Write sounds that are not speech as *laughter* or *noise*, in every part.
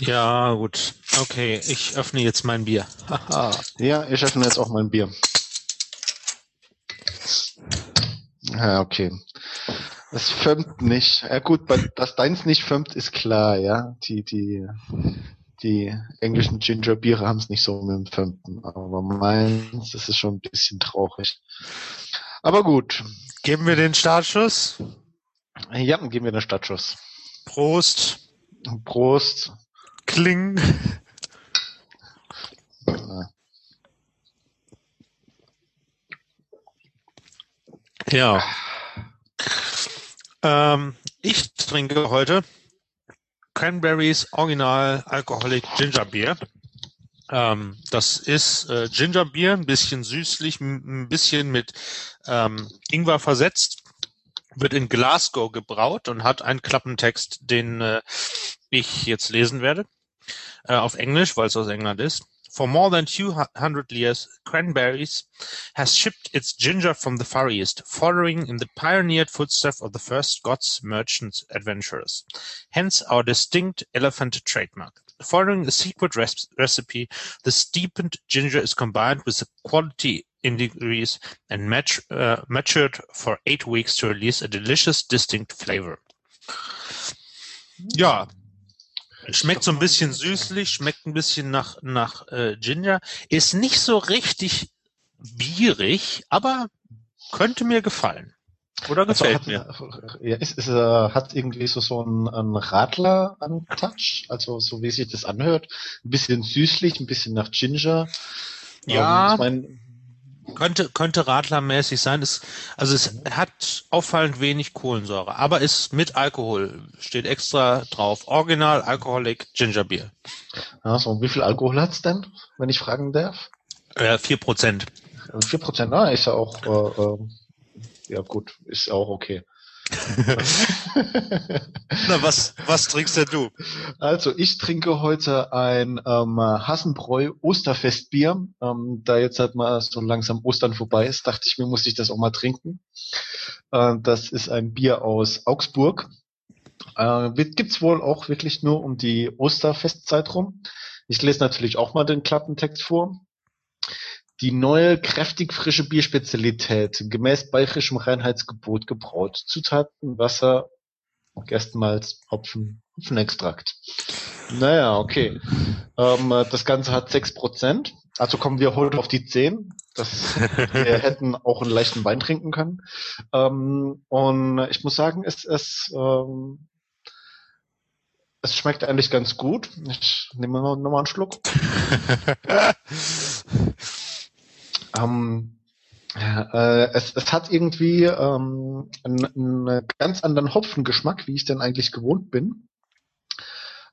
Ja, gut. Okay, ich öffne jetzt mein Bier. ja, ich öffne jetzt auch mein Bier. Ja, okay. Das firmt nicht. Ja gut, dass deins nicht firmt, ist klar, ja. Die, die, die englischen Ginger-Biere haben es nicht so mit dem Firmten. Aber meins, das ist schon ein bisschen traurig. Aber gut. Geben wir den Startschuss? Ja, geben wir den Startschuss. Prost. Prost. Kling. Ja. Ähm, ich trinke heute Cranberries Original Alcoholic Ginger Beer. Ähm, das ist äh, Ginger Beer, ein bisschen süßlich, ein bisschen mit ähm, Ingwer versetzt, wird in Glasgow gebraut und hat einen Klappentext, den äh, ich jetzt lesen werde, auf Englisch, weil es aus England ist. For more than 200 years, Cranberries has shipped its ginger from the Far East, following in the pioneered footsteps of the first Scots merchant adventurers. Hence our distinct elephant trademark. Following a secret recipe, the steepened ginger is combined with the quality indices and mat uh, matured for eight weeks to release a delicious, distinct flavor. Ja, Schmeckt so ein bisschen süßlich, schmeckt ein bisschen nach, nach äh, Ginger. Ist nicht so richtig bierig, aber könnte mir gefallen. Oder gefällt also hat, mir. *laughs* Ja, ist, ist, äh, hat irgendwie so, so ein, ein Radler an Touch, also so wie sich das anhört. Ein bisschen süßlich, ein bisschen nach Ginger. Ja. Ähm, ich mein, könnte, könnte radlermäßig sein. Es, also es hat auffallend wenig Kohlensäure, aber ist mit Alkohol. Steht extra drauf. Original Alcoholic Ginger Beer. Also, wie viel Alkohol hat's denn, wenn ich fragen darf? Vier Prozent. Vier Prozent, ah, ist ja auch, äh, äh, ja gut, ist auch okay. *laughs* Na, was, was trinkst denn du? Also, ich trinke heute ein ähm, Hassenbräu Osterfestbier. Ähm, da jetzt halt mal so langsam Ostern vorbei ist, dachte ich mir, muss ich das auch mal trinken. Äh, das ist ein Bier aus Augsburg. Äh, gibt's wohl auch wirklich nur um die Osterfestzeit rum. Ich lese natürlich auch mal den Klappentext vor. Die neue, kräftig frische Bierspezialität, gemäß bayerischem Reinheitsgebot gebraut. Zutaten, Wasser, Gerstenmalz, Hopfen, Hopfenextrakt. Naja, okay. Ähm, das Ganze hat sechs Prozent. Also kommen wir heute auf die zehn. Das, *laughs* wir hätten auch einen leichten Wein trinken können. Ähm, und ich muss sagen, es, es, ähm, es schmeckt eigentlich ganz gut. Ich nehme noch, noch einen Schluck. *laughs* Ähm, äh, es, es hat irgendwie ähm, einen, einen ganz anderen Hopfengeschmack, wie ich denn eigentlich gewohnt bin.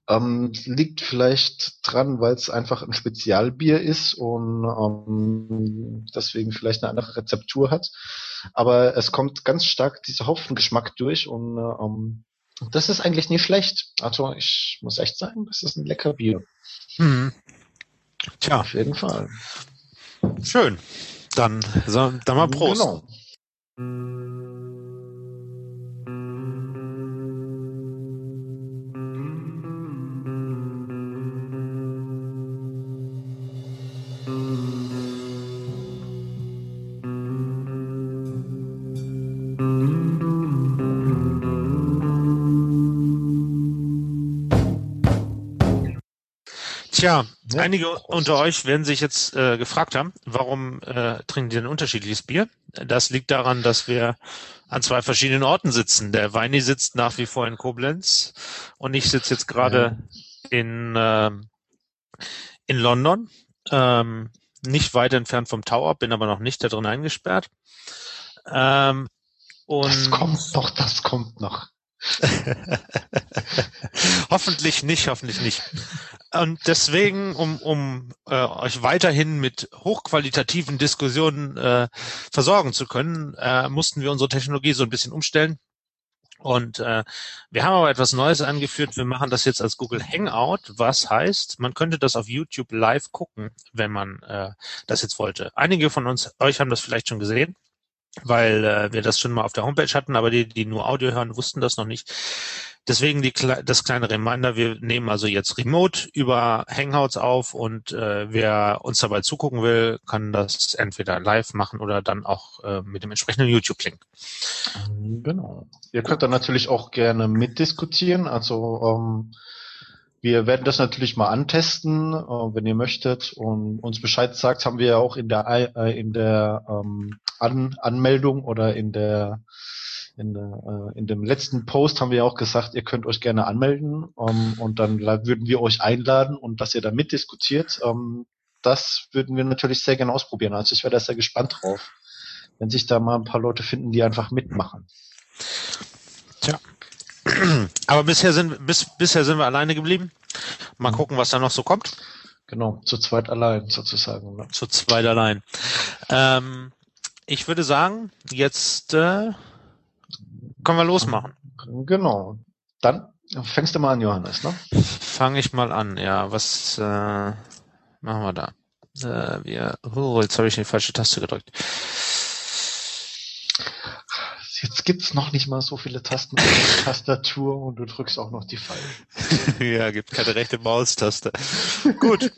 Ähm, liegt vielleicht dran, weil es einfach ein Spezialbier ist und ähm, deswegen vielleicht eine andere Rezeptur hat. Aber es kommt ganz stark dieser Hopfengeschmack durch und ähm, das ist eigentlich nicht schlecht. Also ich muss echt sagen, das ist ein lecker Bier. Hm. Tja. Auf jeden Fall. Schön. Dann, so, dann mal Prost. Genau. Tja, ja, einige Prost. unter euch werden sich jetzt äh, gefragt haben, warum äh, trinken die denn unterschiedliches Bier? Das liegt daran, dass wir an zwei verschiedenen Orten sitzen. Der Weini sitzt nach wie vor in Koblenz und ich sitze jetzt gerade ja. in, äh, in London, ähm, nicht weit entfernt vom Tower, bin aber noch nicht da drin eingesperrt. Ähm, und das kommt noch, das kommt noch. *laughs* *laughs* hoffentlich nicht, hoffentlich nicht. Und deswegen, um, um äh, euch weiterhin mit hochqualitativen Diskussionen äh, versorgen zu können, äh, mussten wir unsere Technologie so ein bisschen umstellen. Und äh, wir haben aber etwas Neues angeführt. Wir machen das jetzt als Google Hangout, was heißt, man könnte das auf YouTube live gucken, wenn man äh, das jetzt wollte. Einige von uns, euch haben das vielleicht schon gesehen weil äh, wir das schon mal auf der Homepage hatten, aber die, die nur Audio hören, wussten das noch nicht. Deswegen die, das kleine Reminder, wir nehmen also jetzt remote über Hangouts auf und äh, wer uns dabei zugucken will, kann das entweder live machen oder dann auch äh, mit dem entsprechenden YouTube-Link. Genau. Ihr könnt dann natürlich auch gerne mitdiskutieren, also ähm, wir werden das natürlich mal antesten, äh, wenn ihr möchtet und uns Bescheid sagt, haben wir ja auch in der äh, in der ähm, An Anmeldung oder in der in, der, äh, in dem letzten Post haben wir ja auch gesagt, ihr könnt euch gerne anmelden ähm, und dann würden wir euch einladen und dass ihr da mitdiskutiert. Ähm, das würden wir natürlich sehr gerne ausprobieren. Also ich wäre da sehr gespannt drauf, wenn sich da mal ein paar Leute finden, die einfach mitmachen. Tja, *clears throat* aber bisher sind, bis, bisher sind wir alleine geblieben. Mal mhm. gucken, was da noch so kommt. Genau, zu zweit allein sozusagen. Ne? Zu zweit allein. Ähm, ich würde sagen, jetzt äh, können wir losmachen. Genau. Dann fängst du mal an, Johannes, ne? Fange ich mal an, ja. Was äh, machen wir da? Äh, wir, oh, jetzt habe ich die falsche Taste gedrückt. Jetzt gibt's noch nicht mal so viele Tasten auf *laughs* der Tastatur und du drückst auch noch die falsche. *laughs* ja, gibt keine rechte Maustaste. Gut.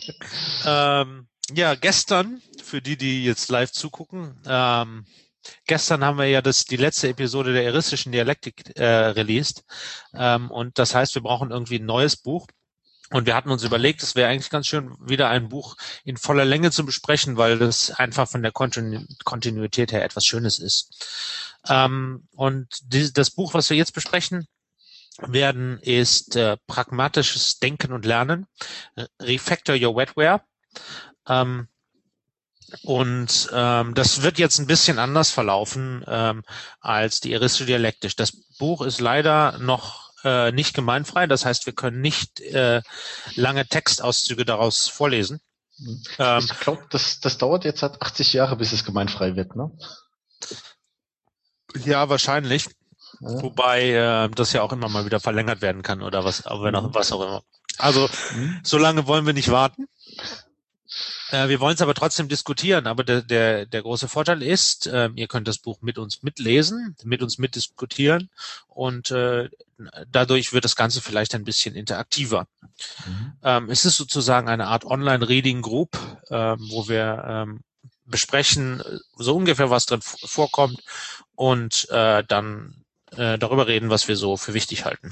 *laughs* ähm, ja, gestern, für die, die jetzt live zugucken, ähm, gestern haben wir ja das, die letzte Episode der eristischen Dialektik äh, released. Ähm, und das heißt, wir brauchen irgendwie ein neues Buch. Und wir hatten uns überlegt, es wäre eigentlich ganz schön, wieder ein Buch in voller Länge zu besprechen, weil das einfach von der Kontinuität her etwas Schönes ist. Ähm, und die, das Buch, was wir jetzt besprechen werden, ist äh, Pragmatisches Denken und Lernen, Refactor Your Wetware. Ähm, und ähm, das wird jetzt ein bisschen anders verlaufen ähm, als die Aristo Dialektisch. Das Buch ist leider noch äh, nicht gemeinfrei. Das heißt, wir können nicht äh, lange Textauszüge daraus vorlesen. Ähm, ich glaube, das, das dauert jetzt halt 80 Jahre, bis es gemeinfrei wird, ne? Ja, wahrscheinlich. Ja. Wobei äh, das ja auch immer mal wieder verlängert werden kann oder was, aber mhm. was auch immer. Also, mhm. so lange wollen wir nicht warten. Äh, wir wollen es aber trotzdem diskutieren. Aber der, der, der große Vorteil ist, äh, ihr könnt das Buch mit uns mitlesen, mit uns mitdiskutieren und äh, dadurch wird das Ganze vielleicht ein bisschen interaktiver. Mhm. Ähm, es ist sozusagen eine Art Online-Reading-Group, äh, wo wir ähm, besprechen, so ungefähr was drin vorkommt und äh, dann äh, darüber reden, was wir so für wichtig halten.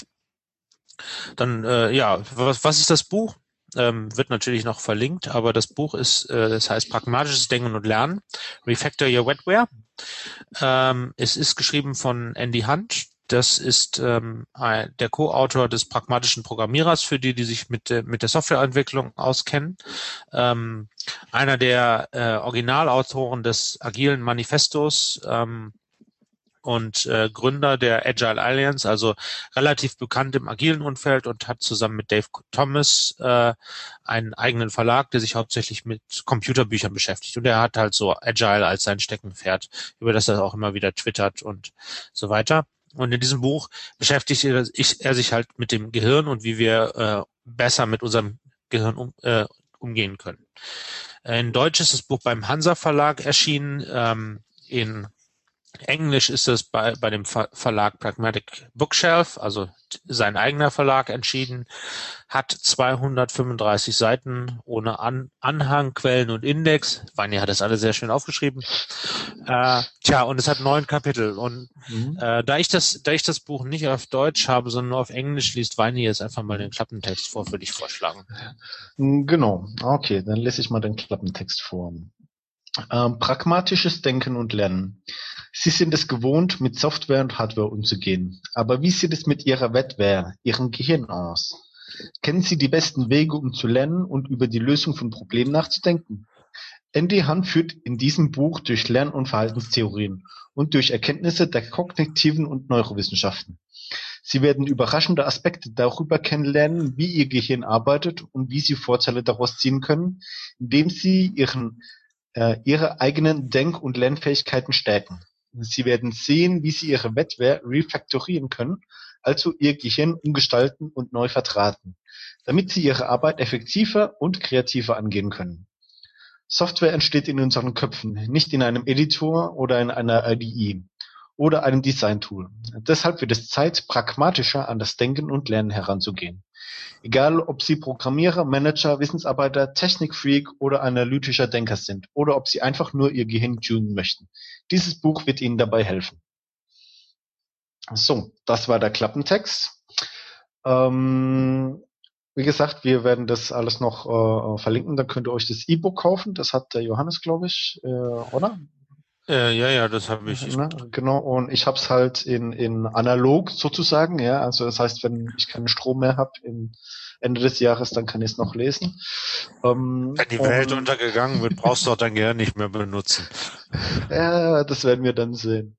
Dann, äh, ja, was, was ist das Buch? Ähm, wird natürlich noch verlinkt, aber das Buch ist, äh, das heißt Pragmatisches Denken und Lernen, Refactor Your Wetware. Ähm, es ist geschrieben von Andy Hunt. Das ist ähm, der Co-Autor des pragmatischen Programmierers für die, die sich mit, mit der Softwareentwicklung auskennen. Ähm, einer der äh, Originalautoren des agilen Manifestos, ähm, und äh, Gründer der Agile Alliance, also relativ bekannt im agilen Umfeld und hat zusammen mit Dave Thomas äh, einen eigenen Verlag, der sich hauptsächlich mit Computerbüchern beschäftigt. Und er hat halt so Agile als sein Steckenpferd, über das er auch immer wieder twittert und so weiter. Und in diesem Buch beschäftigt er, er sich halt mit dem Gehirn und wie wir äh, besser mit unserem Gehirn um, äh, umgehen können. In Deutsch ist das Buch beim Hansa Verlag erschienen. Ähm, in Englisch ist es bei, bei dem Verlag Pragmatic Bookshelf, also sein eigener Verlag entschieden, hat 235 Seiten ohne An Anhang, Quellen und Index. Vanya hat das alle sehr schön aufgeschrieben. Äh, tja, und es hat neun Kapitel. Und mhm. äh, da ich das, da ich das Buch nicht auf Deutsch habe, sondern nur auf Englisch, liest Vanya jetzt einfach mal den Klappentext vor, würde ich vorschlagen. Genau. Okay, dann lese ich mal den Klappentext vor. Ähm, pragmatisches Denken und Lernen. Sie sind es gewohnt, mit Software und Hardware umzugehen. Aber wie sieht es mit Ihrer Wetware, Ihrem Gehirn aus? Kennen Sie die besten Wege, um zu lernen und über die Lösung von Problemen nachzudenken? Andy Hunt führt in diesem Buch durch Lern- und Verhaltenstheorien und durch Erkenntnisse der kognitiven und Neurowissenschaften. Sie werden überraschende Aspekte darüber kennenlernen, wie Ihr Gehirn arbeitet und wie Sie Vorteile daraus ziehen können, indem Sie Ihren äh, ihre eigenen Denk- und Lernfähigkeiten stärken. Sie werden sehen, wie sie ihre Wetware refaktorieren können, also ihr Gehirn umgestalten und neu verdrahten, damit sie ihre Arbeit effektiver und kreativer angehen können. Software entsteht in unseren Köpfen, nicht in einem Editor oder in einer IDE. oder einem Design-Tool. Deshalb wird es Zeit, pragmatischer an das Denken und Lernen heranzugehen. Egal, ob Sie Programmierer, Manager, Wissensarbeiter, Technikfreak oder analytischer Denker sind oder ob Sie einfach nur Ihr Gehirn tunen möchten. Dieses Buch wird Ihnen dabei helfen. So, das war der Klappentext. Ähm, wie gesagt, wir werden das alles noch äh, verlinken. Dann könnt ihr euch das E-Book kaufen. Das hat der Johannes, glaube ich, äh, oder? Äh, ja, ja, das habe ich. Ne? Genau, und ich habe es halt in, in analog sozusagen, ja. Also das heißt, wenn ich keinen Strom mehr habe im Ende des Jahres, dann kann ich es noch lesen. Ähm, wenn die Welt untergegangen wird, brauchst du auch dein Gehirn nicht mehr benutzen. *laughs* ja, das werden wir dann sehen.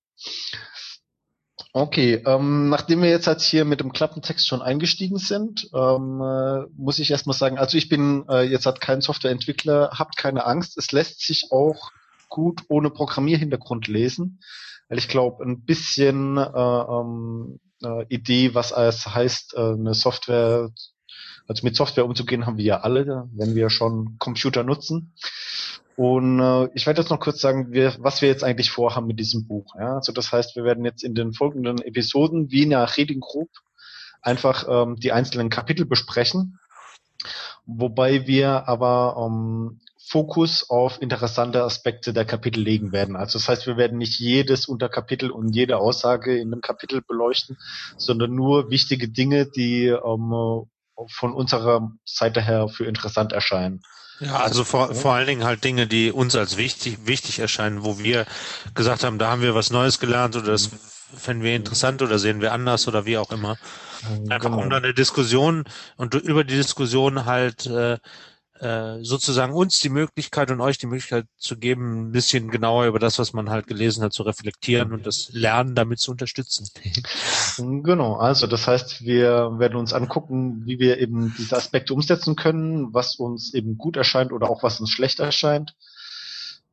Okay, ähm, nachdem wir jetzt halt hier mit dem Klappentext schon eingestiegen sind, ähm, äh, muss ich erstmal sagen, also ich bin äh, jetzt halt kein Softwareentwickler, habt keine Angst, es lässt sich auch gut ohne Programmierhintergrund lesen, weil ich glaube, ein bisschen äh, ähm, äh, Idee, was es heißt, äh, eine Software, also mit Software umzugehen, haben wir ja alle, wenn wir schon Computer nutzen. Und äh, ich werde jetzt noch kurz sagen, wir, was wir jetzt eigentlich vorhaben mit diesem Buch. Ja? Also das heißt, wir werden jetzt in den folgenden Episoden wie nach Reading Group einfach ähm, die einzelnen Kapitel besprechen, wobei wir aber ähm, Fokus auf interessante Aspekte der Kapitel legen werden. Also das heißt, wir werden nicht jedes Unterkapitel und jede Aussage in einem Kapitel beleuchten, sondern nur wichtige Dinge, die ähm, von unserer Seite her für interessant erscheinen. Ja, also vor, vor allen Dingen halt Dinge, die uns als wichtig, wichtig erscheinen, wo wir gesagt haben, da haben wir was Neues gelernt oder das fänden wir interessant oder sehen wir anders oder wie auch immer. Einfach genau. um dann eine Diskussion und über die Diskussion halt äh, äh, sozusagen uns die Möglichkeit und euch die Möglichkeit zu geben, ein bisschen genauer über das, was man halt gelesen hat, zu reflektieren und das Lernen damit zu unterstützen. *laughs* Genau, also das heißt, wir werden uns angucken, wie wir eben diese Aspekte umsetzen können, was uns eben gut erscheint oder auch was uns schlecht erscheint,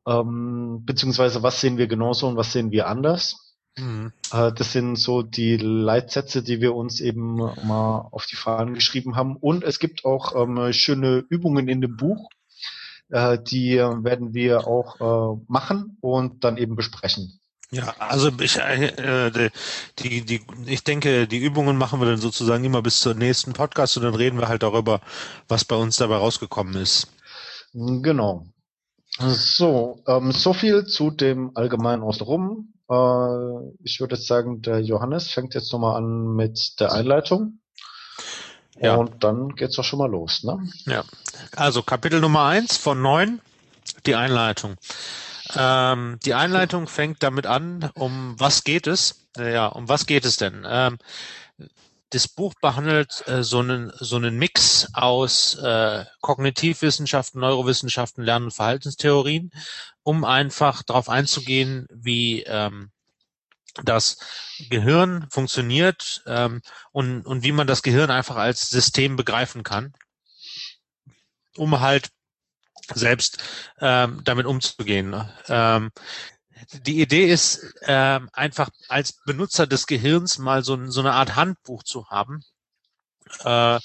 ähm, beziehungsweise was sehen wir genauso und was sehen wir anders. Mhm. Äh, das sind so die Leitsätze, die wir uns eben mal auf die Fahnen geschrieben haben. Und es gibt auch ähm, schöne Übungen in dem Buch. Äh, die werden wir auch äh, machen und dann eben besprechen. Ja, also ich, äh, die, die, ich denke, die Übungen machen wir dann sozusagen immer bis zur nächsten Podcast und dann reden wir halt darüber, was bei uns dabei rausgekommen ist. Genau. So, ähm, so viel zu dem allgemeinen Außenrum. Äh, ich würde sagen, der Johannes fängt jetzt nochmal an mit der Einleitung. Ja. Und dann geht's doch schon mal los, ne? Ja. Also Kapitel Nummer eins von neun, die Einleitung. Ähm, die Einleitung fängt damit an, um was geht es? Ja, um was geht es denn? Ähm, das Buch behandelt äh, so einen so einen Mix aus äh, Kognitivwissenschaften, Neurowissenschaften, Lern- und Verhaltenstheorien, um einfach darauf einzugehen, wie ähm, das Gehirn funktioniert ähm, und, und wie man das Gehirn einfach als System begreifen kann, um halt selbst ähm, damit umzugehen. Ähm, die Idee ist ähm, einfach als Benutzer des Gehirns mal so, so eine Art Handbuch zu haben, äh,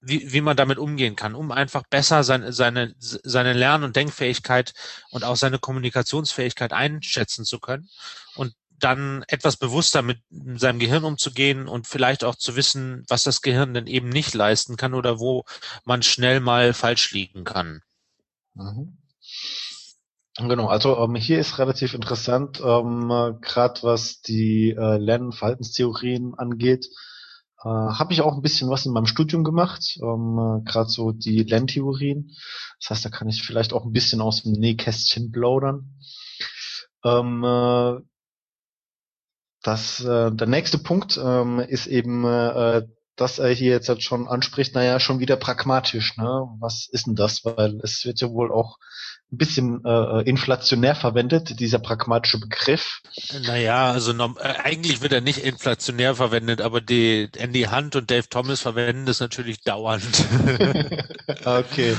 wie, wie man damit umgehen kann, um einfach besser seine, seine, seine Lern- und Denkfähigkeit und auch seine Kommunikationsfähigkeit einschätzen zu können und dann etwas bewusster mit seinem Gehirn umzugehen und vielleicht auch zu wissen, was das Gehirn denn eben nicht leisten kann oder wo man schnell mal falsch liegen kann. Mhm. Genau, also ähm, hier ist relativ interessant, ähm, gerade was die äh, Lernverhaltenstheorien angeht, äh, habe ich auch ein bisschen was in meinem Studium gemacht, ähm, gerade so die Lerntheorien. Das heißt, da kann ich vielleicht auch ein bisschen aus dem Nähkästchen plaudern. Ähm, äh, das, äh, der nächste Punkt ähm, ist eben, äh, dass er hier jetzt halt schon anspricht, naja, schon wieder pragmatisch, ne? Was ist denn das? Weil es wird ja wohl auch ein bisschen äh, inflationär verwendet, dieser pragmatische Begriff. Naja, also äh, eigentlich wird er nicht inflationär verwendet, aber die Andy Hunt und Dave Thomas verwenden das natürlich dauernd. *laughs* *laughs* okay.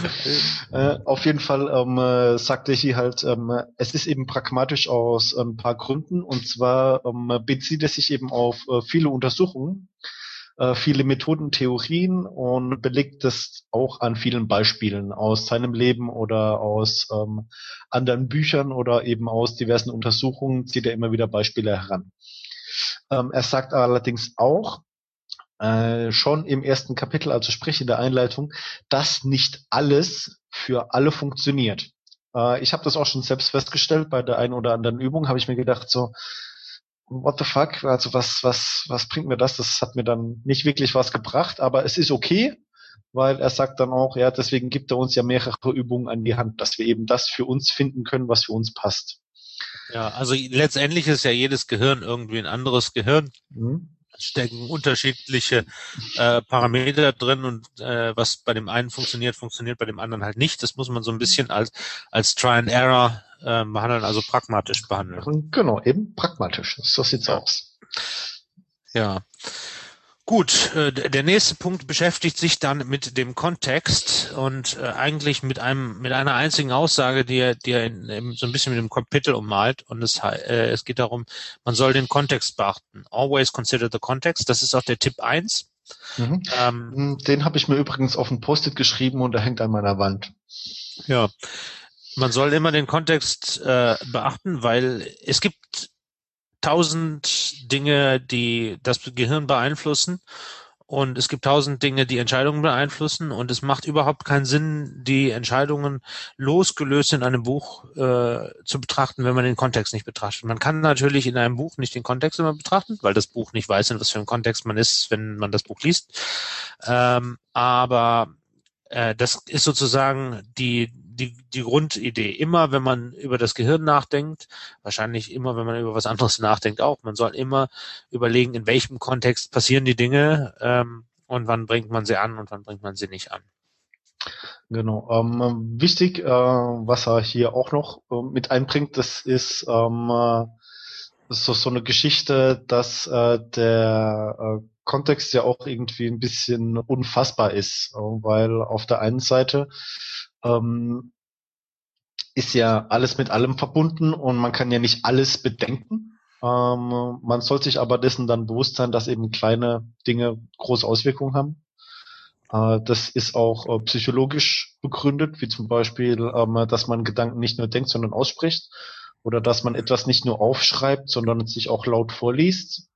Äh, auf jeden Fall ähm, äh, sagte ich hier halt, ähm, es ist eben pragmatisch aus ein paar Gründen und zwar ähm, bezieht es sich eben auf äh, viele Untersuchungen äh, viele Methoden, Theorien und belegt das auch an vielen Beispielen aus seinem Leben oder aus ähm, anderen Büchern oder eben aus diversen Untersuchungen zieht er immer wieder Beispiele heran. Ähm, er sagt allerdings auch, äh, schon im ersten Kapitel, also sprich in der Einleitung, dass nicht alles für alle funktioniert. Äh, ich habe das auch schon selbst festgestellt bei der einen oder anderen Übung, habe ich mir gedacht so, what the fuck, also was, was, was bringt mir das? Das hat mir dann nicht wirklich was gebracht, aber es ist okay, weil er sagt dann auch, ja, deswegen gibt er uns ja mehrere Übungen an die Hand, dass wir eben das für uns finden können, was für uns passt. Ja, also letztendlich ist ja jedes Gehirn irgendwie ein anderes Gehirn. Mhm stecken unterschiedliche äh, Parameter drin und äh, was bei dem einen funktioniert, funktioniert bei dem anderen halt nicht. Das muss man so ein bisschen als, als Try and Error äh, behandeln, also pragmatisch behandeln. Genau, eben pragmatisch. So sieht's ja. aus. Ja. Gut, äh, der nächste Punkt beschäftigt sich dann mit dem Kontext und äh, eigentlich mit einem mit einer einzigen Aussage, die er, die er in, in, so ein bisschen mit dem Kapitel ummalt. Und es, äh, es geht darum, man soll den Kontext beachten. Always consider the context. Das ist auch der Tipp eins. Mhm. Ähm, den habe ich mir übrigens auf ein Post-it geschrieben und der hängt an meiner Wand. Ja, man soll immer den Kontext äh, beachten, weil es gibt tausend Dinge, die das Gehirn beeinflussen und es gibt tausend Dinge, die Entscheidungen beeinflussen und es macht überhaupt keinen Sinn, die Entscheidungen losgelöst in einem Buch äh, zu betrachten, wenn man den Kontext nicht betrachtet. Man kann natürlich in einem Buch nicht den Kontext immer betrachten, weil das Buch nicht weiß, in was für einem Kontext man ist, wenn man das Buch liest. Ähm, aber äh, das ist sozusagen die die, die Grundidee. Immer, wenn man über das Gehirn nachdenkt, wahrscheinlich immer, wenn man über was anderes nachdenkt, auch. Man soll immer überlegen, in welchem Kontext passieren die Dinge ähm, und wann bringt man sie an und wann bringt man sie nicht an. Genau. Ähm, wichtig, äh, was er hier auch noch äh, mit einbringt, das ist ähm, äh, so, so eine Geschichte, dass äh, der äh, Kontext ja auch irgendwie ein bisschen unfassbar ist, äh, weil auf der einen Seite ähm, ist ja alles mit allem verbunden und man kann ja nicht alles bedenken. Ähm, man soll sich aber dessen dann bewusst sein, dass eben kleine Dinge große Auswirkungen haben. Äh, das ist auch äh, psychologisch begründet, wie zum Beispiel, ähm, dass man Gedanken nicht nur denkt, sondern ausspricht. Oder dass man etwas nicht nur aufschreibt, sondern sich auch laut vorliest.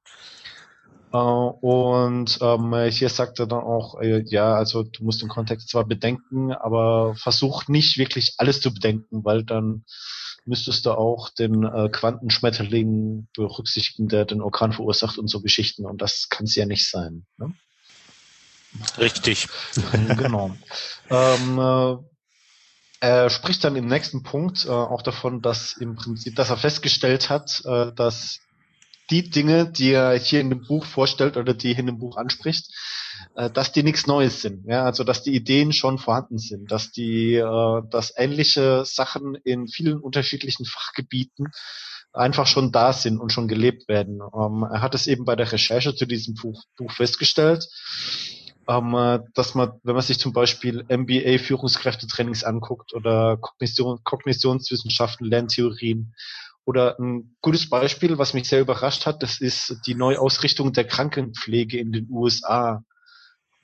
Äh, und ähm, hier sagt er dann auch, äh, ja, also du musst den Kontext zwar bedenken, aber versuch nicht wirklich alles zu bedenken, weil dann müsstest du auch den äh, Quantenschmetterling berücksichtigen, der den Orkan verursacht und so Geschichten. Und das kann es ja nicht sein. Ne? Richtig. *laughs* genau. ähm, äh, er spricht dann im nächsten Punkt äh, auch davon, dass im Prinzip, dass er festgestellt hat, äh, dass die Dinge, die er hier in dem Buch vorstellt oder die er in dem Buch anspricht, äh, dass die nichts Neues sind. Ja, also dass die Ideen schon vorhanden sind, dass die, äh, dass ähnliche Sachen in vielen unterschiedlichen Fachgebieten einfach schon da sind und schon gelebt werden. Ähm, er hat es eben bei der Recherche zu diesem Buch, Buch festgestellt, ähm, äh, dass man, wenn man sich zum Beispiel MBA Führungskräftetrainings anguckt oder Kognition, Kognitionswissenschaften, Lerntheorien oder ein gutes Beispiel, was mich sehr überrascht hat, das ist die Neuausrichtung der Krankenpflege in den USA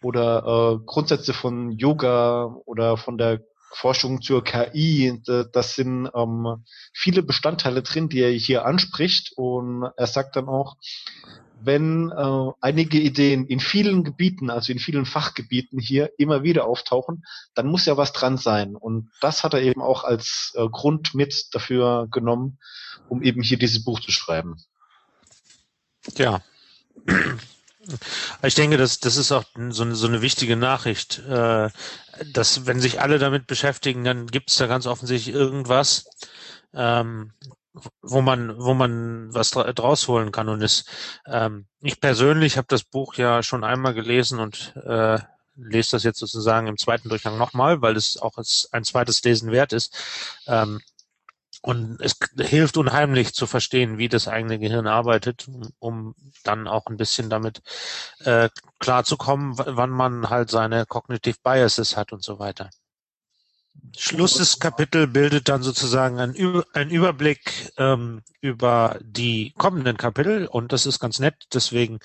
oder äh, Grundsätze von Yoga oder von der Forschung zur KI. Das sind ähm, viele Bestandteile drin, die er hier anspricht. Und er sagt dann auch, wenn äh, einige Ideen in vielen Gebieten, also in vielen Fachgebieten hier immer wieder auftauchen, dann muss ja was dran sein. Und das hat er eben auch als äh, Grund mit dafür genommen, um eben hier dieses Buch zu schreiben. Ja. Ich denke, das, das ist auch so eine, so eine wichtige Nachricht, äh, dass wenn sich alle damit beschäftigen, dann gibt es da ganz offensichtlich irgendwas, ähm, wo man, wo man was draus holen kann. Und es, ähm, ich persönlich habe das Buch ja schon einmal gelesen und äh, lese das jetzt sozusagen im zweiten Durchgang nochmal, weil es auch ein zweites Lesen wert ist. Ähm, und es hilft unheimlich zu verstehen, wie das eigene Gehirn arbeitet, um dann auch ein bisschen damit äh, klarzukommen, wann man halt seine Cognitive Biases hat und so weiter. Schluss des Kapitels bildet dann sozusagen ein, ein Überblick ähm, über die kommenden Kapitel und das ist ganz nett. Deswegen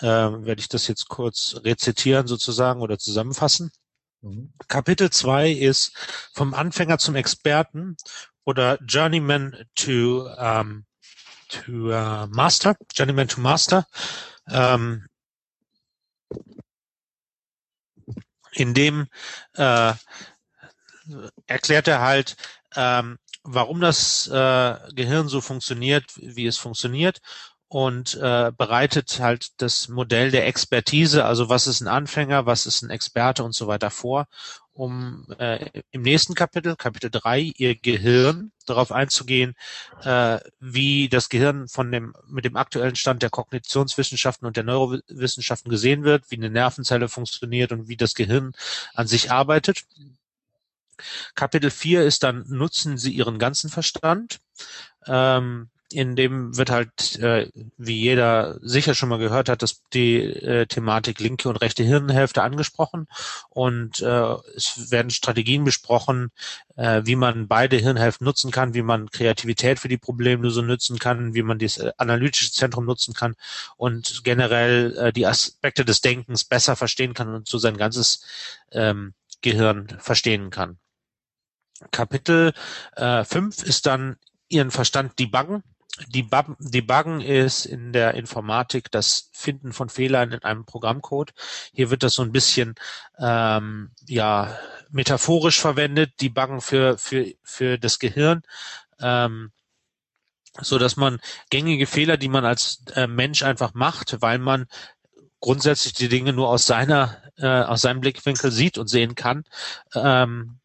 äh, werde ich das jetzt kurz rezitieren sozusagen oder zusammenfassen. Mhm. Kapitel 2 ist vom Anfänger zum Experten oder Journeyman to, um, to uh, Master, Journeyman to Master. Ähm, in dem äh, erklärt er halt, ähm, warum das äh, Gehirn so funktioniert, wie es funktioniert und äh, bereitet halt das Modell der Expertise, also was ist ein Anfänger, was ist ein Experte und so weiter vor, um äh, im nächsten Kapitel, Kapitel 3, ihr Gehirn darauf einzugehen, äh, wie das Gehirn von dem mit dem aktuellen Stand der Kognitionswissenschaften und der Neurowissenschaften gesehen wird, wie eine Nervenzelle funktioniert und wie das Gehirn an sich arbeitet. Kapitel 4 ist dann, nutzen Sie Ihren ganzen Verstand. Ähm, in dem wird halt, äh, wie jeder sicher schon mal gehört hat, dass die äh, Thematik linke und rechte Hirnhälfte angesprochen und äh, es werden Strategien besprochen, äh, wie man beide Hirnhälften nutzen kann, wie man Kreativität für die Problemlösung nutzen kann, wie man das äh, analytische Zentrum nutzen kann und generell äh, die Aspekte des Denkens besser verstehen kann und so sein ganzes ähm, Gehirn verstehen kann. Kapitel äh, 5 ist dann Ihren Verstand debuggen. Debuggen ist in der Informatik das Finden von Fehlern in einem Programmcode. Hier wird das so ein bisschen ähm, ja metaphorisch verwendet, Debuggen für für für das Gehirn, ähm, so dass man gängige Fehler, die man als äh, Mensch einfach macht, weil man grundsätzlich die Dinge nur aus seiner äh, aus seinem Blickwinkel sieht und sehen kann, ähm,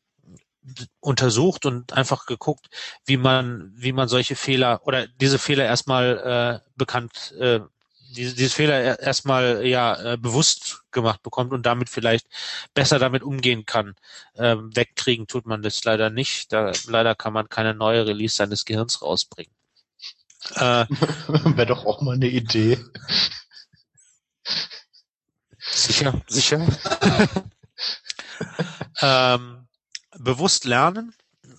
untersucht und einfach geguckt, wie man, wie man solche Fehler oder diese Fehler erstmal äh, bekannt, äh, diese, diese Fehler erstmal ja äh, bewusst gemacht bekommt und damit vielleicht besser damit umgehen kann. Ähm, wegkriegen tut man das leider nicht. Da leider kann man keine neue Release seines Gehirns rausbringen. Äh, *laughs* Wäre doch auch mal eine Idee. Sicher, sicher. *laughs* ähm, bewusst lernen.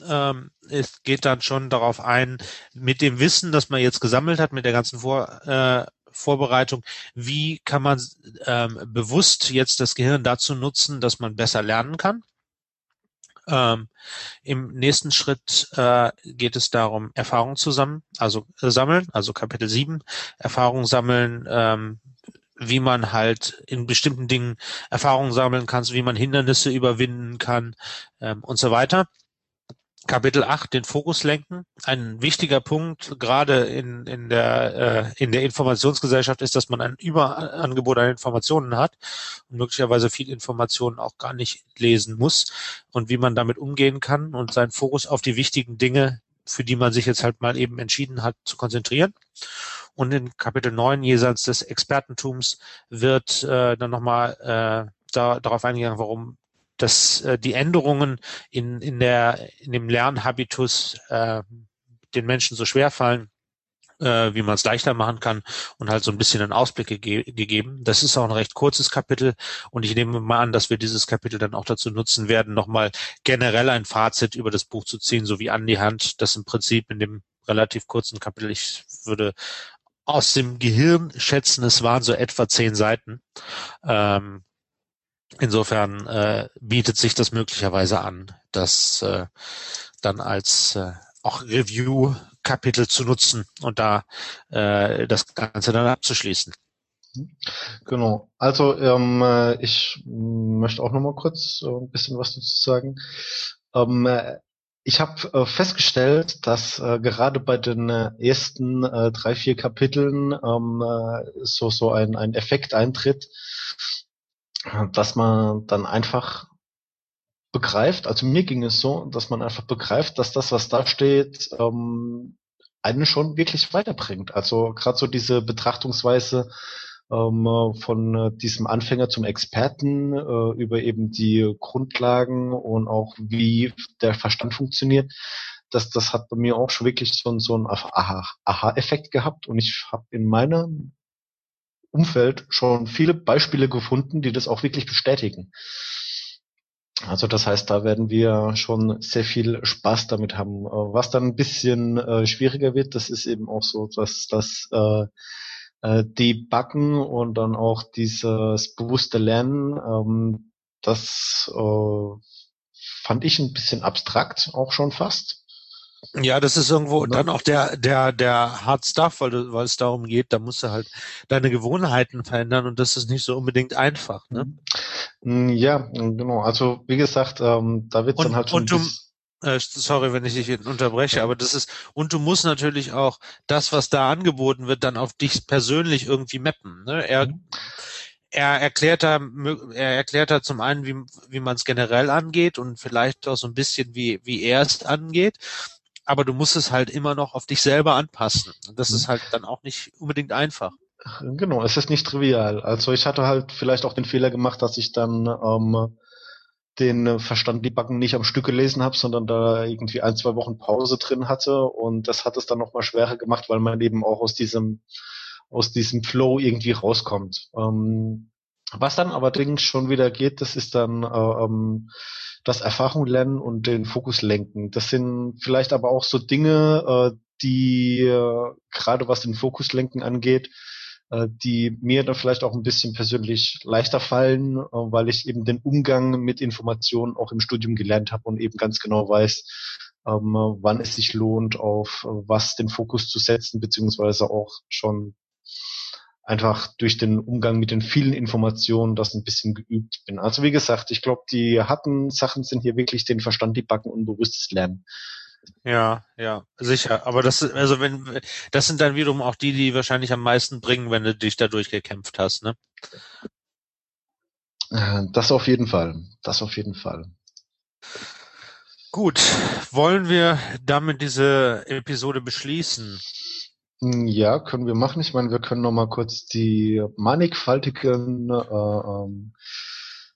Ähm, es geht dann schon darauf ein, mit dem Wissen, das man jetzt gesammelt hat, mit der ganzen Vor, äh, Vorbereitung, wie kann man ähm, bewusst jetzt das Gehirn dazu nutzen, dass man besser lernen kann. Ähm, Im nächsten Schritt äh, geht es darum, Erfahrung zusammen, also äh, sammeln, also Kapitel 7, Erfahrung sammeln, ähm, wie man halt in bestimmten Dingen Erfahrungen sammeln kann, wie man Hindernisse überwinden kann ähm, und so weiter. Kapitel 8, den Fokus lenken. Ein wichtiger Punkt, gerade in, in, der, äh, in der Informationsgesellschaft, ist, dass man ein Überangebot an Informationen hat und möglicherweise viel Informationen auch gar nicht lesen muss und wie man damit umgehen kann und seinen Fokus auf die wichtigen Dinge, für die man sich jetzt halt mal eben entschieden hat, zu konzentrieren. Und in Kapitel 9 jenseits des Expertentums wird äh, dann nochmal äh, da, darauf eingegangen, warum dass äh, die Änderungen in, in, der, in dem Lernhabitus äh, den Menschen so schwer fallen, äh, wie man es leichter machen kann und halt so ein bisschen einen Ausblick gege gegeben. Das ist auch ein recht kurzes Kapitel und ich nehme mal an, dass wir dieses Kapitel dann auch dazu nutzen werden, nochmal generell ein Fazit über das Buch zu ziehen, so wie an die Hand, das im Prinzip in dem relativ kurzen Kapitel, ich würde aus dem Gehirn schätzen, es waren so etwa zehn Seiten. Ähm, insofern äh, bietet sich das möglicherweise an, das äh, dann als äh, auch Review-Kapitel zu nutzen und da äh, das Ganze dann abzuschließen. Genau. Also ähm, äh, ich möchte auch noch mal kurz äh, ein bisschen was dazu sagen. Ähm, äh, ich habe äh, festgestellt, dass äh, gerade bei den äh, ersten äh, drei, vier Kapiteln ähm, äh, so, so ein, ein Effekt eintritt, dass man dann einfach begreift, also mir ging es so, dass man einfach begreift, dass das, was da steht, ähm, einen schon wirklich weiterbringt. Also gerade so diese Betrachtungsweise, ähm, von äh, diesem Anfänger zum Experten äh, über eben die Grundlagen und auch wie der Verstand funktioniert. Das, das hat bei mir auch schon wirklich so, so einen Aha-Effekt gehabt und ich habe in meinem Umfeld schon viele Beispiele gefunden, die das auch wirklich bestätigen. Also das heißt, da werden wir schon sehr viel Spaß damit haben. Äh, was dann ein bisschen äh, schwieriger wird, das ist eben auch so, dass das äh, äh, Debuggen und dann auch dieses bewusste Lernen, ähm, das äh, fand ich ein bisschen abstrakt, auch schon fast. Ja, das ist irgendwo ja. dann auch der, der, der Hard Stuff, weil, du, weil es darum geht, da musst du halt deine Gewohnheiten verändern und das ist nicht so unbedingt einfach. Ne? Ja, genau. Also wie gesagt, ähm, da wird dann halt schon. Und du, sorry, wenn ich dich unterbreche, aber das ist, und du musst natürlich auch das, was da angeboten wird, dann auf dich persönlich irgendwie mappen. Ne? Er, mhm. er erklärt da, er erklärt da zum einen, wie, wie man es generell angeht und vielleicht auch so ein bisschen, wie, wie er es angeht. Aber du musst es halt immer noch auf dich selber anpassen. Und das mhm. ist halt dann auch nicht unbedingt einfach. Genau, es ist nicht trivial. Also ich hatte halt vielleicht auch den Fehler gemacht, dass ich dann ähm, den Verstand die Backen nicht am Stück gelesen habe, sondern da irgendwie ein, zwei Wochen Pause drin hatte und das hat es dann nochmal schwerer gemacht, weil man eben auch aus diesem aus diesem Flow irgendwie rauskommt. Ähm, was dann allerdings schon wieder geht, das ist dann äh, ähm, das Erfahrung lernen und den Fokus lenken. Das sind vielleicht aber auch so Dinge, äh, die äh, gerade was den Fokus lenken angeht, äh, die mir dann vielleicht auch ein bisschen persönlich leichter fallen, äh, weil ich eben den Umgang mit Informationen auch im Studium gelernt habe und eben ganz genau weiß, ähm, wann es sich lohnt, auf was den Fokus zu setzen, beziehungsweise auch schon einfach durch den Umgang mit den vielen Informationen das ein bisschen geübt bin. Also wie gesagt, ich glaube, die harten Sachen sind hier wirklich den Verstand, die Backen und bewusstes Lernen. Ja, ja, sicher. Aber das, also wenn, das sind dann wiederum auch die, die wahrscheinlich am meisten bringen, wenn du dich da durchgekämpft hast, ne? Äh, das auf jeden Fall. Das auf jeden Fall. Gut. Wollen wir damit diese Episode beschließen? Hm, ja, können wir machen. Ich meine, wir können noch mal kurz die mannigfaltigen äh, ähm,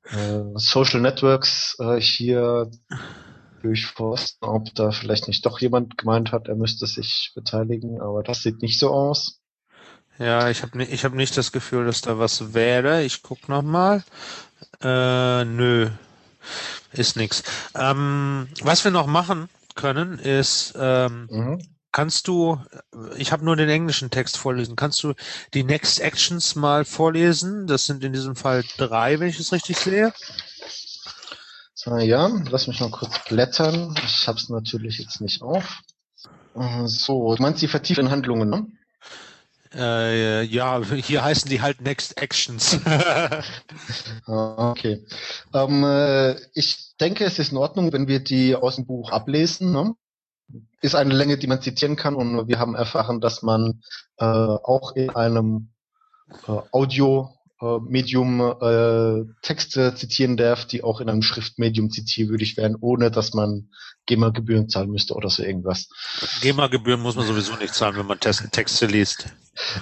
äh, Social Networks äh, hier durchforsten, ob da vielleicht nicht doch jemand gemeint hat, er müsste sich beteiligen, aber das sieht nicht so aus. Ja, ich habe ich hab nicht das Gefühl, dass da was wäre. Ich guck noch mal. Äh, nö, ist nix. Ähm, was wir noch machen können, ist, ähm, mhm. kannst du, ich habe nur den englischen Text vorlesen, kannst du die Next Actions mal vorlesen? Das sind in diesem Fall drei, wenn ich es richtig sehe. So, ja, lass mich mal kurz blättern. Ich habe es natürlich jetzt nicht auf. Äh, so, du meinst die vertieften Handlungen, ne? Äh, ja, hier heißen die halt Next Actions. *laughs* Ah, okay. Ähm, äh, ich denke, es ist in Ordnung, wenn wir die aus dem Buch ablesen. Ne? Ist eine Länge, die man zitieren kann und wir haben erfahren, dass man äh, auch in einem äh, Audio äh, Medium äh, Texte zitieren darf, die auch in einem Schriftmedium zitierwürdig wären, ohne dass man GEMA-Gebühren zahlen müsste oder so irgendwas. GEMA-Gebühren muss man sowieso nicht zahlen, wenn man Texte liest.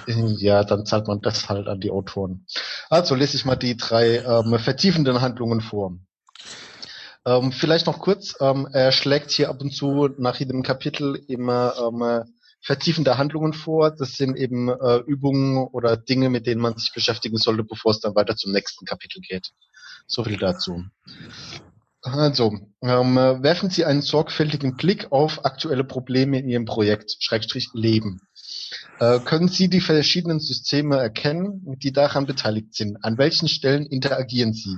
Ja, dann zahlt man das halt an die Autoren. Also lese ich mal die drei ähm, vertiefenden Handlungen vor. Ähm, vielleicht noch kurz, ähm, er schlägt hier ab und zu nach jedem Kapitel immer ähm, vertiefende Handlungen vor. Das sind eben äh, Übungen oder Dinge, mit denen man sich beschäftigen sollte, bevor es dann weiter zum nächsten Kapitel geht. So viel dazu. Also, ähm, werfen Sie einen sorgfältigen Blick auf aktuelle Probleme in Ihrem Projekt, Schrägstrich Leben. Äh, können Sie die verschiedenen Systeme erkennen, die daran beteiligt sind? An welchen Stellen interagieren Sie?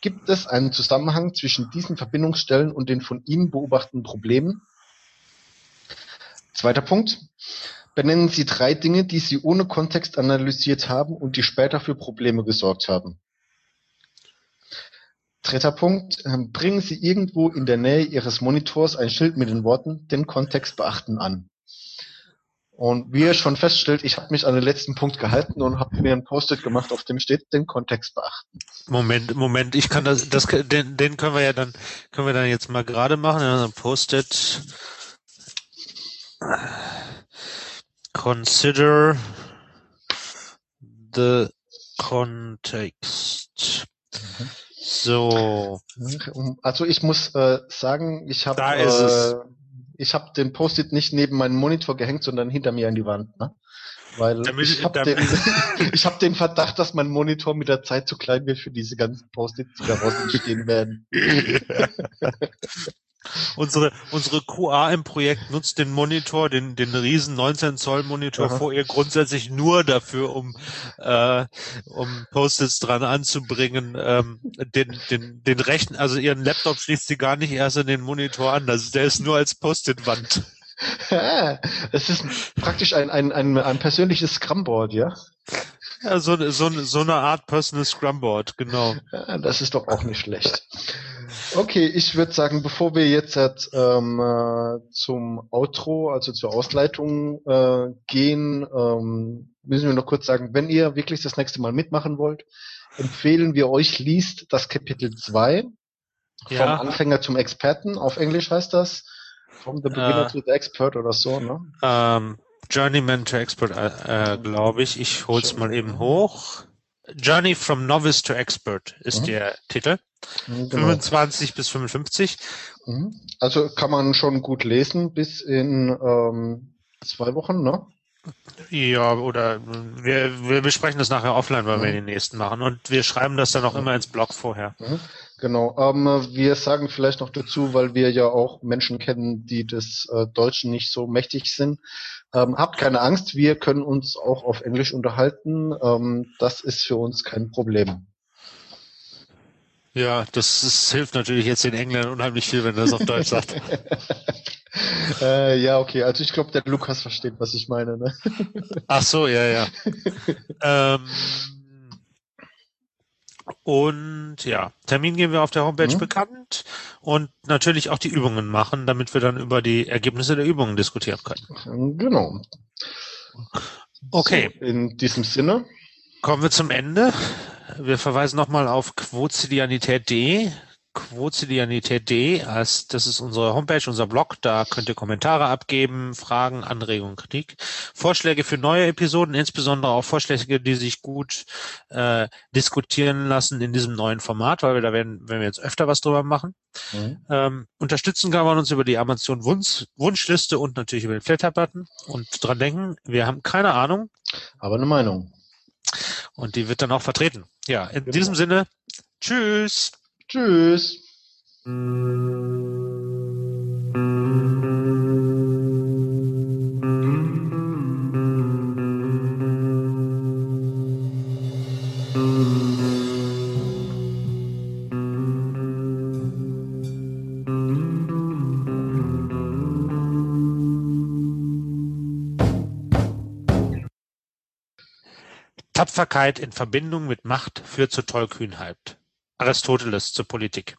Gibt es einen Zusammenhang zwischen diesen Verbindungsstellen und den von Ihnen beobachteten Problemen? Zweiter Punkt. Benennen Sie drei Dinge, die Sie ohne Kontext analysiert haben und die später für Probleme gesorgt haben. Dritter Punkt. Ähm, bringen Sie irgendwo in der Nähe Ihres Monitors ein Schild mit den Worten den Kontext beachten an. Und wie ihr schon feststellt, ich habe mich an den letzten Punkt gehalten und habe mir ein Post-it gemacht, auf dem steht, den Kontext beachten. Moment, Moment, ich kann das, das den, den können wir ja dann, können wir dann jetzt mal gerade machen. Also Post-it Consider the context. Mhm. So. Also ich muss äh, sagen, ich habe äh, ich habe den Post-it nicht neben meinen Monitor gehängt, sondern hinter mir an die Wand. Ne? Weil damit, ich habe den, *laughs* *laughs* hab den Verdacht, dass mein Monitor mit der Zeit zu klein wird für diese ganzen Post-its, die daraus entstehen werden. *laughs* unsere, unsere QA im Projekt nutzt den Monitor, den, den riesen 19 Zoll Monitor Aha. vor ihr grundsätzlich nur dafür, um, äh, um Post-its dran anzubringen. Ähm, den, den, den rechten, also ihren Laptop schließt sie gar nicht erst in den Monitor an. Also der ist nur als Post-it-Wand. *laughs* Es ist praktisch ein, ein, ein, ein persönliches Scrumboard, ja? Ja, so, so, so eine Art Personal Scrumboard, genau. Ja, das ist doch auch nicht schlecht. Okay, ich würde sagen, bevor wir jetzt ähm, äh, zum Outro, also zur Ausleitung äh, gehen, ähm, müssen wir noch kurz sagen, wenn ihr wirklich das nächste Mal mitmachen wollt, empfehlen wir euch, liest das Kapitel 2 ja. vom Anfänger zum Experten. Auf Englisch heißt das From the Beginner uh, to the Expert oder so, ne? Ähm, Journeyman to Expert, äh, äh glaube ich. Ich hol's mal eben hoch. Journey from Novice to Expert ist mhm. der Titel. Mhm, genau. 25 bis 55. Mhm. Also kann man schon gut lesen bis in ähm, zwei Wochen, ne? Ja, oder wir, wir besprechen das nachher offline, weil mhm. wir den nächsten machen. Und wir schreiben das dann auch immer ins Blog vorher. Mhm. Genau. Ähm, wir sagen vielleicht noch dazu, weil wir ja auch Menschen kennen, die des äh, Deutschen nicht so mächtig sind. Ähm, habt keine Angst, wir können uns auch auf Englisch unterhalten. Ähm, das ist für uns kein Problem. Ja, das, das hilft natürlich jetzt den Engländern unheimlich viel, wenn er das auf Deutsch sagt. *laughs* äh, ja, okay. Also ich glaube, der Lukas versteht, was ich meine. Ne? Ach so, ja, ja. *laughs* ähm, und ja, Termin geben wir auf der Homepage mhm. bekannt und natürlich auch die Übungen machen, damit wir dann über die Ergebnisse der Übungen diskutieren können. Genau. Okay. So, in diesem Sinne. Kommen wir zum Ende. Wir verweisen nochmal auf quotidianität.de quotidianität.de. Das ist unsere Homepage, unser Blog. Da könnt ihr Kommentare abgeben, Fragen, Anregungen, Kritik, Vorschläge für neue Episoden, insbesondere auch Vorschläge, die sich gut äh, diskutieren lassen in diesem neuen Format, weil wir da werden, werden wir jetzt öfter was drüber machen. Mhm. Ähm, unterstützen kann man uns über die Amazon Wunsch, Wunschliste und natürlich über den Flatter-Button. Und dran denken, wir haben keine Ahnung. Aber eine Meinung. Und die wird dann auch vertreten. Ja, in genau. diesem Sinne, tschüss. Tschüss. Tapferkeit in Verbindung mit Macht führt zur Tollkühnheit. Aristoteles zur Politik